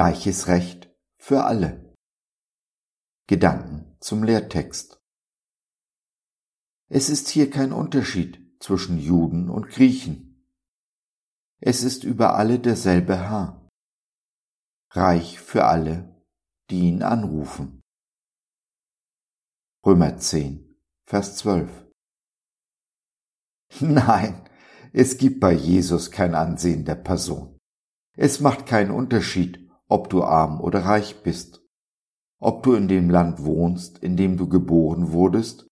Gleiches Recht für alle. Gedanken zum Lehrtext. Es ist hier kein Unterschied zwischen Juden und Griechen. Es ist über alle derselbe Herr, reich für alle, die ihn anrufen. Römer 10, Vers 12. Nein, es gibt bei Jesus kein Ansehen der Person. Es macht keinen Unterschied, ob du arm oder reich bist, ob du in dem Land wohnst, in dem du geboren wurdest,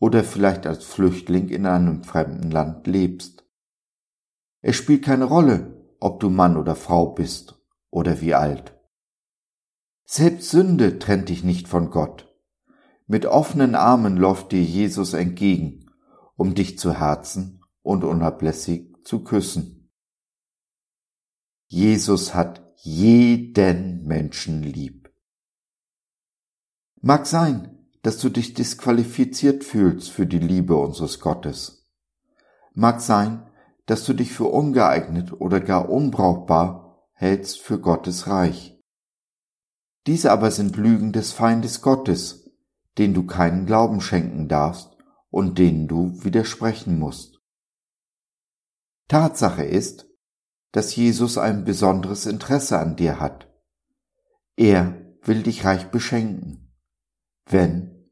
oder vielleicht als Flüchtling in einem fremden Land lebst. Es spielt keine Rolle, ob du Mann oder Frau bist oder wie alt. Selbst Sünde trennt dich nicht von Gott. Mit offenen Armen läuft dir Jesus entgegen, um dich zu Herzen und unablässig zu küssen. Jesus hat jeden Menschen lieb. Mag sein, dass du dich disqualifiziert fühlst für die Liebe unseres Gottes. Mag sein, dass du dich für ungeeignet oder gar unbrauchbar hältst für Gottes Reich. Diese aber sind Lügen des Feindes Gottes, denen du keinen Glauben schenken darfst und denen du widersprechen musst. Tatsache ist, dass Jesus ein besonderes Interesse an dir hat. Er will dich reich beschenken, wenn,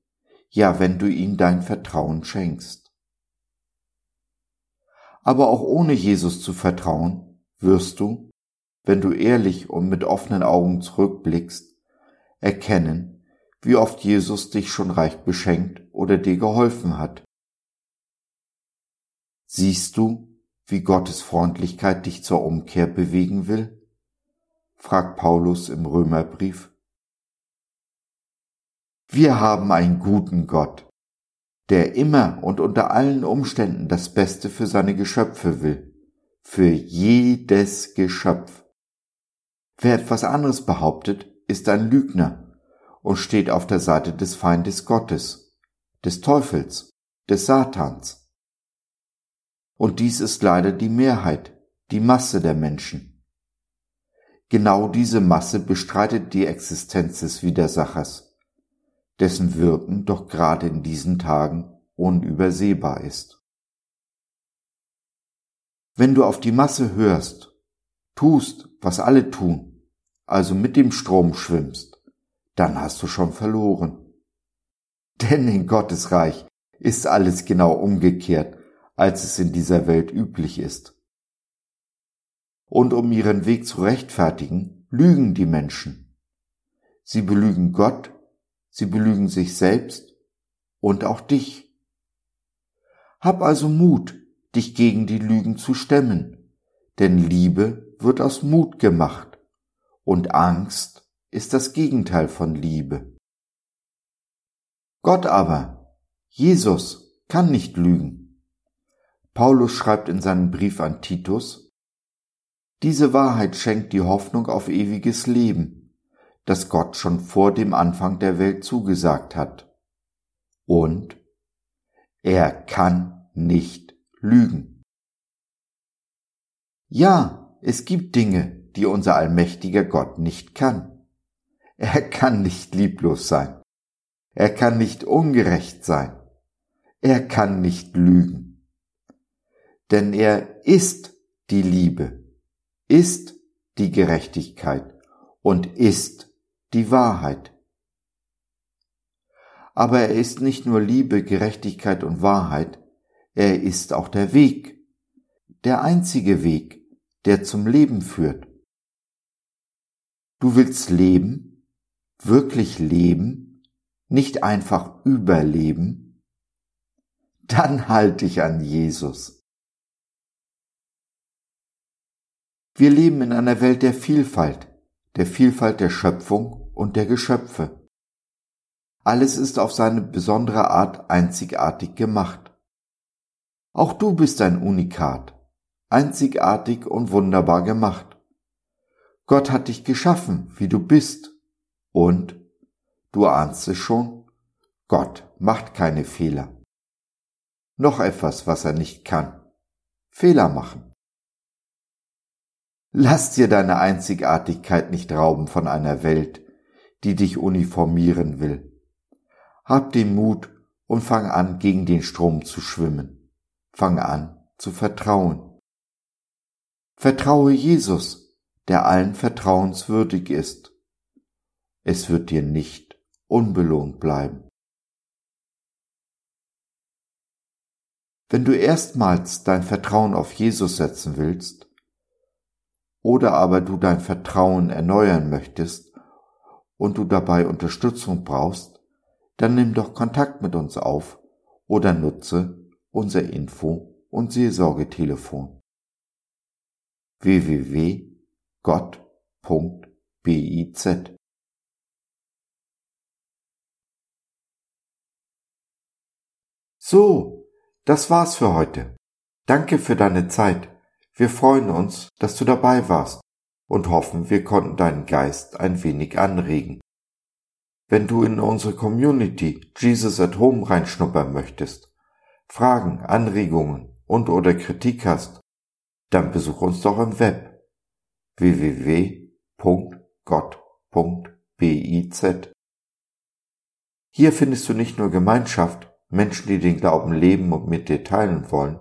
ja, wenn du ihm dein Vertrauen schenkst. Aber auch ohne Jesus zu vertrauen, wirst du, wenn du ehrlich und mit offenen Augen zurückblickst, erkennen, wie oft Jesus dich schon reich beschenkt oder dir geholfen hat. Siehst du, wie Gottes Freundlichkeit dich zur Umkehr bewegen will? fragt Paulus im Römerbrief. Wir haben einen guten Gott, der immer und unter allen Umständen das Beste für seine Geschöpfe will, für jedes Geschöpf. Wer etwas anderes behauptet, ist ein Lügner und steht auf der Seite des Feindes Gottes, des Teufels, des Satans. Und dies ist leider die Mehrheit, die Masse der Menschen. Genau diese Masse bestreitet die Existenz des Widersachers, dessen Wirken doch gerade in diesen Tagen unübersehbar ist. Wenn du auf die Masse hörst, tust, was alle tun, also mit dem Strom schwimmst, dann hast du schon verloren. Denn in Gottes Reich ist alles genau umgekehrt als es in dieser Welt üblich ist. Und um ihren Weg zu rechtfertigen, lügen die Menschen. Sie belügen Gott, sie belügen sich selbst und auch dich. Hab also Mut, dich gegen die Lügen zu stemmen, denn Liebe wird aus Mut gemacht und Angst ist das Gegenteil von Liebe. Gott aber, Jesus, kann nicht lügen. Paulus schreibt in seinem Brief an Titus, diese Wahrheit schenkt die Hoffnung auf ewiges Leben, das Gott schon vor dem Anfang der Welt zugesagt hat. Und er kann nicht lügen. Ja, es gibt Dinge, die unser allmächtiger Gott nicht kann. Er kann nicht lieblos sein. Er kann nicht ungerecht sein. Er kann nicht lügen denn er ist die Liebe, ist die Gerechtigkeit und ist die Wahrheit. Aber er ist nicht nur Liebe, Gerechtigkeit und Wahrheit, er ist auch der Weg, der einzige Weg, der zum Leben führt. Du willst leben, wirklich leben, nicht einfach überleben? Dann halt dich an Jesus. Wir leben in einer Welt der Vielfalt, der Vielfalt der Schöpfung und der Geschöpfe. Alles ist auf seine besondere Art einzigartig gemacht. Auch du bist ein Unikat, einzigartig und wunderbar gemacht. Gott hat dich geschaffen, wie du bist. Und, du ahnst es schon, Gott macht keine Fehler. Noch etwas, was er nicht kann. Fehler machen. Lass dir deine Einzigartigkeit nicht rauben von einer Welt, die dich uniformieren will. Hab den Mut und fang an, gegen den Strom zu schwimmen. Fang an zu vertrauen. Vertraue Jesus, der allen vertrauenswürdig ist. Es wird dir nicht unbelohnt bleiben. Wenn du erstmals dein Vertrauen auf Jesus setzen willst, oder aber du dein Vertrauen erneuern möchtest und du dabei Unterstützung brauchst, dann nimm doch Kontakt mit uns auf oder nutze unser Info- und Seelsorgetelefon www.gott.biz So, das war's für heute. Danke für deine Zeit. Wir freuen uns, dass du dabei warst und hoffen, wir konnten deinen Geist ein wenig anregen. Wenn du in unsere Community Jesus at Home reinschnuppern möchtest, Fragen, Anregungen und oder Kritik hast, dann besuch uns doch im Web www.gott.biz. Hier findest du nicht nur Gemeinschaft, Menschen, die den Glauben leben und mit dir teilen wollen,